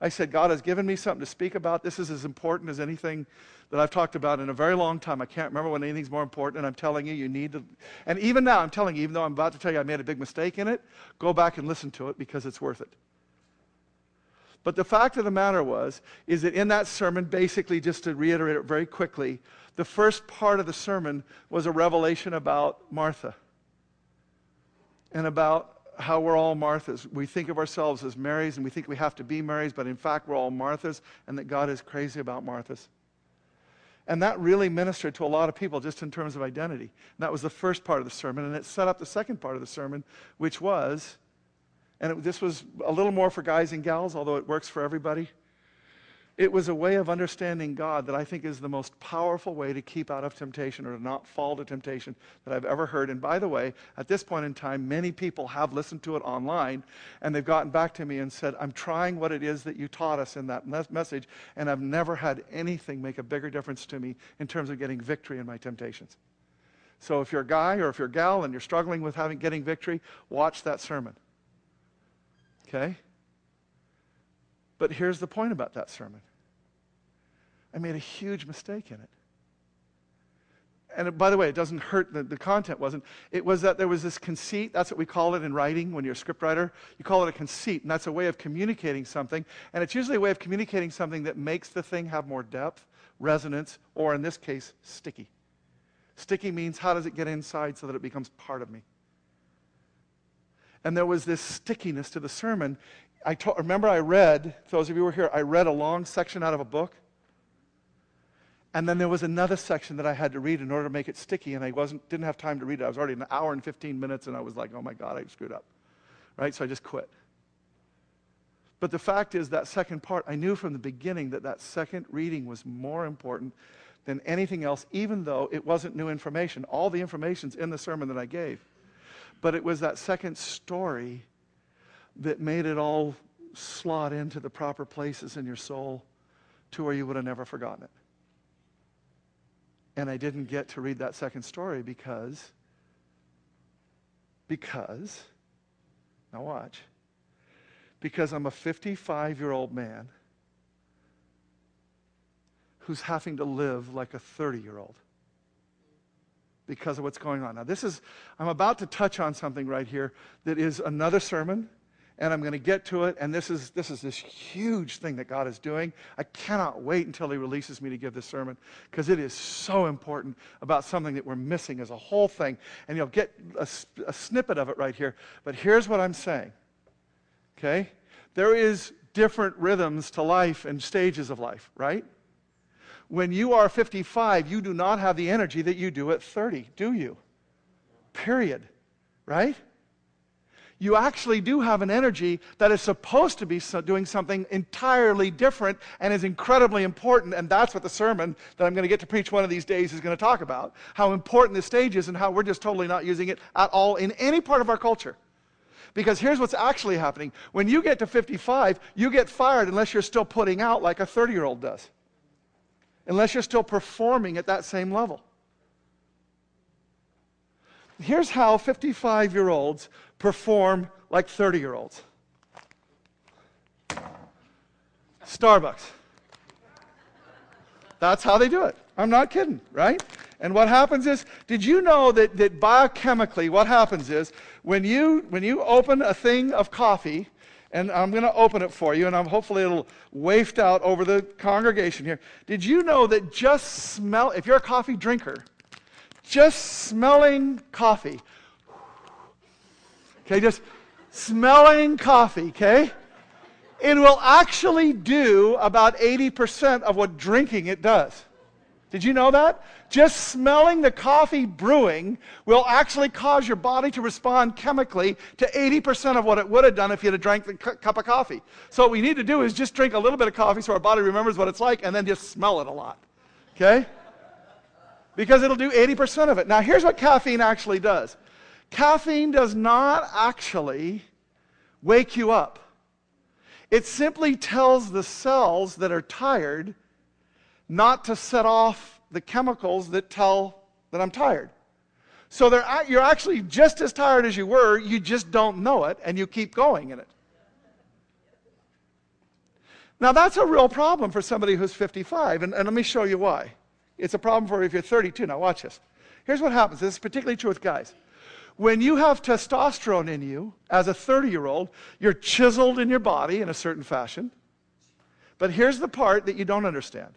I said, God has given me something to speak about. This is as important as anything that I've talked about in a very long time. I can't remember when anything's more important, and I'm telling you, you need to. And even now, I'm telling you, even though I'm about to tell you I made a big mistake in it, go back and listen to it because it's worth it. But the fact of the matter was, is that in that sermon, basically, just to reiterate it very quickly, the first part of the sermon was a revelation about Martha and about how we're all Marthas. We think of ourselves as Marys and we think we have to be Marys, but in fact, we're all Marthas and that God is crazy about Marthas. And that really ministered to a lot of people just in terms of identity. And that was the first part of the sermon. And it set up the second part of the sermon, which was, and it, this was a little more for guys and gals, although it works for everybody. It was a way of understanding God that I think is the most powerful way to keep out of temptation or to not fall to temptation that I've ever heard. And by the way, at this point in time, many people have listened to it online and they've gotten back to me and said, I'm trying what it is that you taught us in that message, and I've never had anything make a bigger difference to me in terms of getting victory in my temptations. So if you're a guy or if you're a gal and you're struggling with having, getting victory, watch that sermon. Okay? But here's the point about that sermon I made a huge mistake in it. And by the way, it doesn't hurt, the, the content wasn't. It was that there was this conceit. That's what we call it in writing when you're a scriptwriter. You call it a conceit, and that's a way of communicating something. And it's usually a way of communicating something that makes the thing have more depth, resonance, or in this case, sticky. Sticky means how does it get inside so that it becomes part of me? And there was this stickiness to the sermon. I to, remember I read, those of you who were here, I read a long section out of a book. And then there was another section that I had to read in order to make it sticky, and I wasn't, didn't have time to read it. I was already an hour and 15 minutes, and I was like, oh my God, I screwed up. Right? So I just quit. But the fact is, that second part, I knew from the beginning that that second reading was more important than anything else, even though it wasn't new information. All the information's in the sermon that I gave. But it was that second story that made it all slot into the proper places in your soul to where you would have never forgotten it. And I didn't get to read that second story because, because, now watch, because I'm a 55 year old man who's having to live like a 30 year old because of what's going on. Now, this is, I'm about to touch on something right here that is another sermon and I'm going to get to it. And this is, this is this huge thing that God is doing. I cannot wait until He releases me to give this sermon because it is so important about something that we're missing as a whole thing. And you'll get a, a snippet of it right here. But here's what I'm saying, okay? There is different rhythms to life and stages of life, right? When you are 55, you do not have the energy that you do at 30, do you? Period. Right? You actually do have an energy that is supposed to be doing something entirely different and is incredibly important. And that's what the sermon that I'm going to get to preach one of these days is going to talk about how important this stage is and how we're just totally not using it at all in any part of our culture. Because here's what's actually happening when you get to 55, you get fired unless you're still putting out like a 30 year old does unless you're still performing at that same level. Here's how 55 year olds perform like 30 year olds Starbucks. That's how they do it. I'm not kidding, right? And what happens is, did you know that, that biochemically, what happens is, when you, when you open a thing of coffee, and I'm going to open it for you, and I'm hopefully it'll waft out over the congregation here. Did you know that just smell, if you're a coffee drinker, just smelling coffee, okay, just smelling coffee, okay, it will actually do about 80% of what drinking it does. Did you know that? Just smelling the coffee brewing will actually cause your body to respond chemically to 80% of what it would have done if you had drank the cu- cup of coffee. So what we need to do is just drink a little bit of coffee so our body remembers what it's like and then just smell it a lot. Okay? Because it'll do 80% of it. Now here's what caffeine actually does. Caffeine does not actually wake you up. It simply tells the cells that are tired not to set off the chemicals that tell that I'm tired. So you're actually just as tired as you were, you just don't know it, and you keep going in it. Now, that's a real problem for somebody who's 55, and, and let me show you why. It's a problem for if you're 32. Now, watch this. Here's what happens this is particularly true with guys. When you have testosterone in you as a 30 year old, you're chiseled in your body in a certain fashion. But here's the part that you don't understand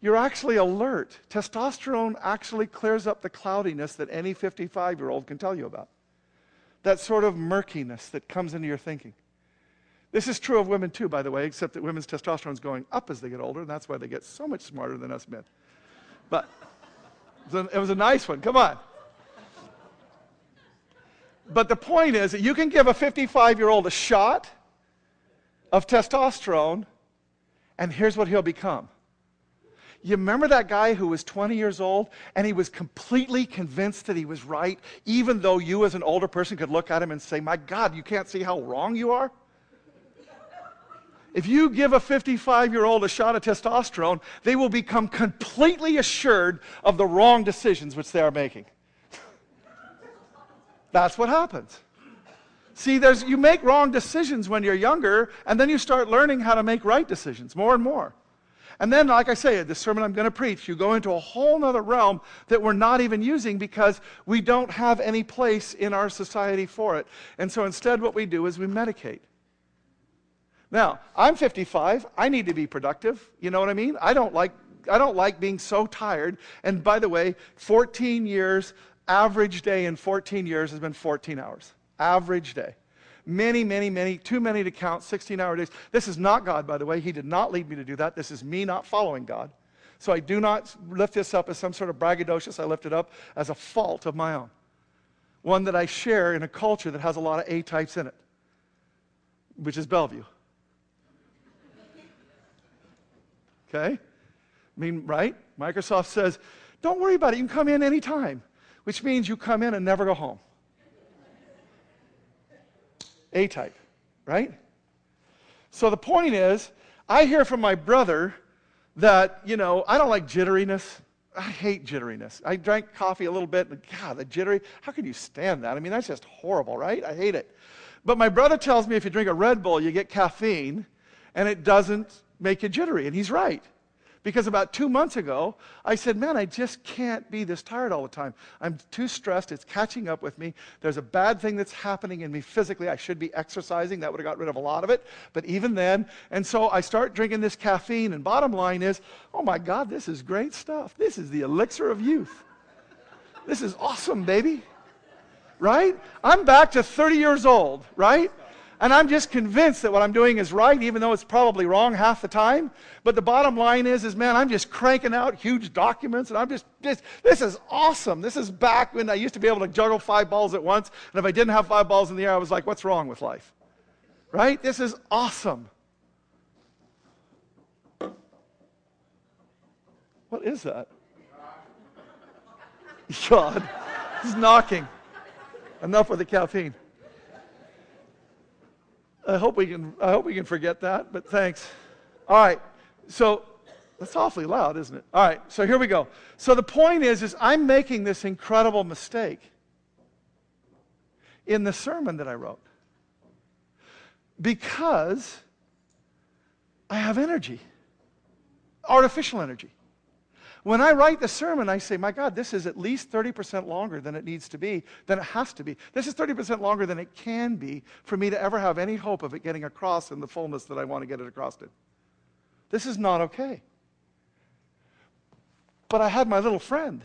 you're actually alert. Testosterone actually clears up the cloudiness that any 55 year old can tell you about. That sort of murkiness that comes into your thinking. This is true of women too, by the way, except that women's testosterone is going up as they get older, and that's why they get so much smarter than us men. But it was a nice one. Come on. But the point is that you can give a 55 year old a shot of testosterone, and here's what he'll become you remember that guy who was 20 years old and he was completely convinced that he was right, even though you, as an older person, could look at him and say, My God, you can't see how wrong you are? If you give a 55 year old a shot of testosterone, they will become completely assured of the wrong decisions which they are making. [LAUGHS] That's what happens. See, there's, you make wrong decisions when you're younger, and then you start learning how to make right decisions more and more. And then, like I say, the sermon I'm going to preach, you go into a whole other realm that we're not even using because we don't have any place in our society for it. And so instead, what we do is we medicate. Now, I'm 55. I need to be productive. You know what I mean? I don't like, I don't like being so tired. And by the way, 14 years, average day in 14 years has been 14 hours. Average day many, many, many, too many to count, 16 hour days. This is not God, by the way. He did not lead me to do that. This is me not following God. So I do not lift this up as some sort of braggadocious. I lift it up as a fault of my own. One that I share in a culture that has a lot of A types in it, which is Bellevue. Okay? I mean, right? Microsoft says, don't worry about it. You can come in anytime, which means you come in and never go home. A type, right? So the point is, I hear from my brother that, you know, I don't like jitteriness. I hate jitteriness. I drank coffee a little bit, and God, the jittery, how can you stand that? I mean, that's just horrible, right? I hate it. But my brother tells me if you drink a Red Bull, you get caffeine, and it doesn't make you jittery. And he's right. Because about two months ago, I said, Man, I just can't be this tired all the time. I'm too stressed. It's catching up with me. There's a bad thing that's happening in me physically. I should be exercising. That would have got rid of a lot of it. But even then, and so I start drinking this caffeine. And bottom line is, oh my God, this is great stuff. This is the elixir of youth. This is awesome, baby. Right? I'm back to 30 years old, right? And I'm just convinced that what I'm doing is right, even though it's probably wrong half the time. But the bottom line is, is man, I'm just cranking out huge documents, and I'm just, just this is awesome. This is back when I used to be able to juggle five balls at once, and if I didn't have five balls in the air, I was like, what's wrong with life? Right? This is awesome. What is that? [LAUGHS] God, he's knocking. Enough with the caffeine. I hope we can, I hope we can forget that, but thanks. All right. So that's awfully loud, isn't it? All right. So here we go. So the point is, is I'm making this incredible mistake in the sermon that I wrote because I have energy, artificial energy. When I write the sermon, I say, my God, this is at least 30% longer than it needs to be, than it has to be. This is 30% longer than it can be for me to ever have any hope of it getting across in the fullness that I want to get it across in. This is not okay. But I had my little friend.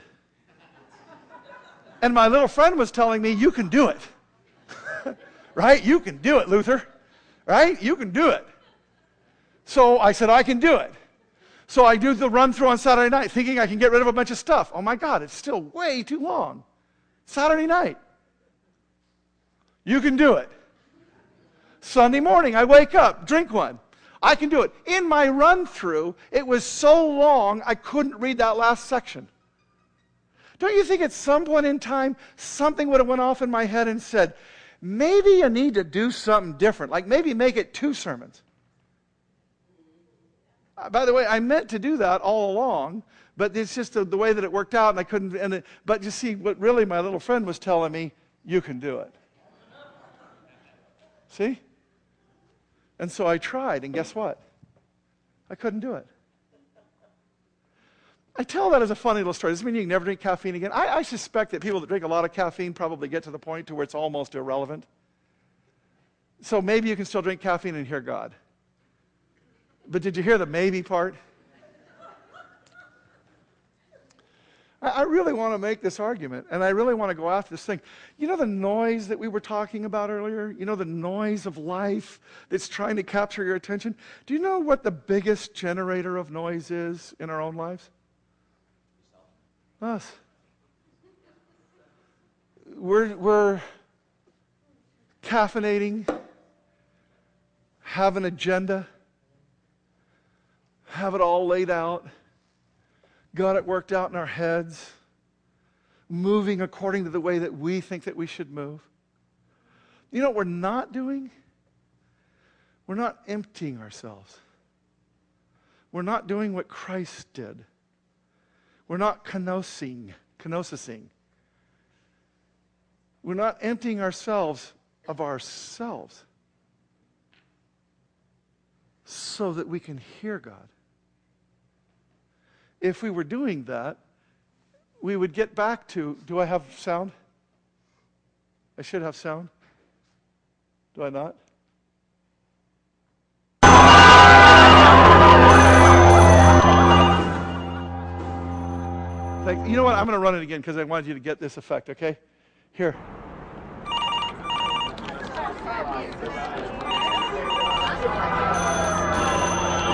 And my little friend was telling me, you can do it. [LAUGHS] right? You can do it, Luther. Right? You can do it. So I said, I can do it. So I do the run through on Saturday night thinking I can get rid of a bunch of stuff. Oh my God, it's still way too long. Saturday night. You can do it. Sunday morning, I wake up, drink one. I can do it. In my run through, it was so long I couldn't read that last section. Don't you think at some point in time something would have went off in my head and said, maybe you need to do something different, like maybe make it two sermons. Uh, by the way, I meant to do that all along, but it's just the, the way that it worked out, and I couldn't. And it, but you see, what really my little friend was telling me, you can do it. See? And so I tried, and guess what? I couldn't do it. I tell that as a funny little story. Does this mean you can never drink caffeine again? I, I, suspect that people that drink a lot of caffeine probably get to the point to where it's almost irrelevant. So maybe you can still drink caffeine and hear God. But did you hear the maybe part? I really want to make this argument, and I really want to go after this thing. You know the noise that we were talking about earlier? You know the noise of life that's trying to capture your attention? Do you know what the biggest generator of noise is in our own lives? Us. We're, we're caffeinating, have an agenda, have it all laid out, got it worked out in our heads, moving according to the way that we think that we should move. You know what we're not doing? We're not emptying ourselves. We're not doing what Christ did. We're not kenosing, kenosising. We're not emptying ourselves of ourselves so that we can hear God if we were doing that, we would get back to do I have sound? I should have sound. Do I not? Like, you know what? I'm going to run it again because I wanted you to get this effect, okay? Here.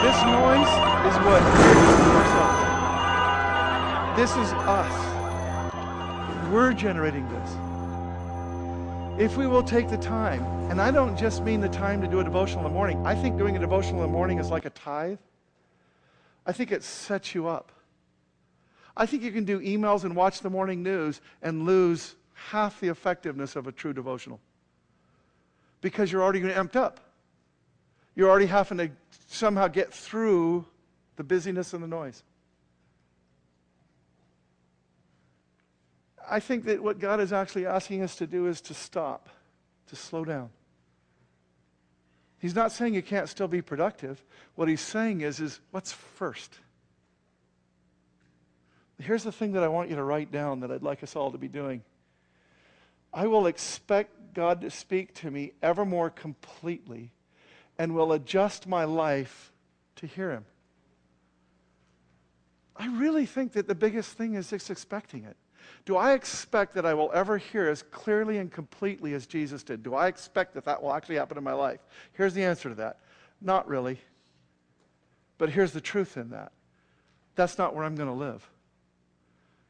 This noise is what this is us. We're generating this. If we will take the time, and I don't just mean the time to do a devotional in the morning, I think doing a devotional in the morning is like a tithe. I think it sets you up. I think you can do emails and watch the morning news and lose half the effectiveness of a true devotional because you're already amped up. You're already having to somehow get through the busyness and the noise. I think that what God is actually asking us to do is to stop, to slow down. He's not saying you can't still be productive. What he's saying is, is what's first? Here's the thing that I want you to write down that I'd like us all to be doing. I will expect God to speak to me ever more completely and will adjust my life to hear him. I really think that the biggest thing is just expecting it. Do I expect that I will ever hear as clearly and completely as Jesus did? Do I expect that that will actually happen in my life? Here's the answer to that not really. But here's the truth in that that's not where I'm going to live.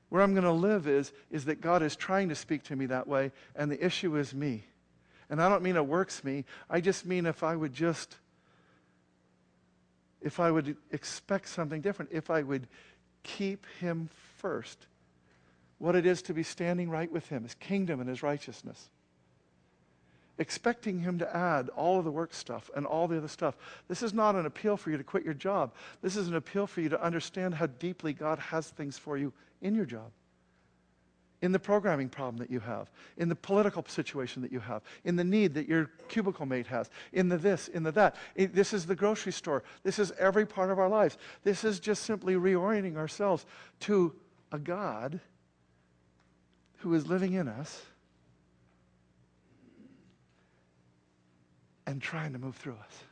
Where I'm going to live is, is that God is trying to speak to me that way, and the issue is me. And I don't mean it works me, I just mean if I would just, if I would expect something different, if I would keep Him first. What it is to be standing right with Him, His kingdom and His righteousness expecting him to add all of the work stuff and all the other stuff. This is not an appeal for you to quit your job. This is an appeal for you to understand how deeply God has things for you in your job. In the programming problem that you have, in the political situation that you have, in the need that your cubicle mate has, in the this, in the that. It, this is the grocery store. This is every part of our lives. This is just simply reorienting ourselves to a God who is living in us and trying to move through us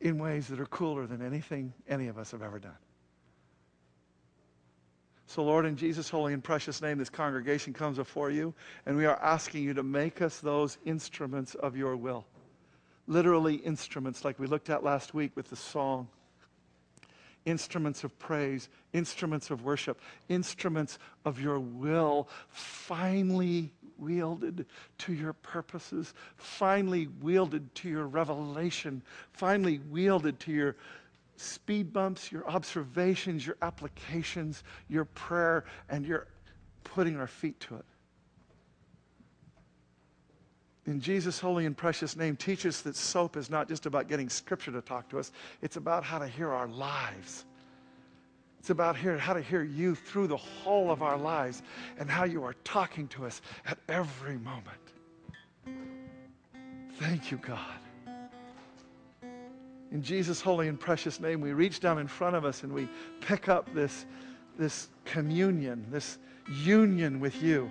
in ways that are cooler than anything any of us have ever done. So, Lord, in Jesus' holy and precious name, this congregation comes before you, and we are asking you to make us those instruments of your will. Literally, instruments, like we looked at last week with the song instruments of praise, instruments of worship, instruments of your will, finally wielded to your purposes, finally wielded to your revelation, finally wielded to your speed bumps, your observations, your applications, your prayer, and your putting our feet to it. In Jesus' holy and precious name, teach us that SOAP is not just about getting scripture to talk to us, it's about how to hear our lives. It's about how to hear you through the whole of our lives and how you are talking to us at every moment. Thank you, God. In Jesus' holy and precious name, we reach down in front of us and we pick up this, this communion, this union with you.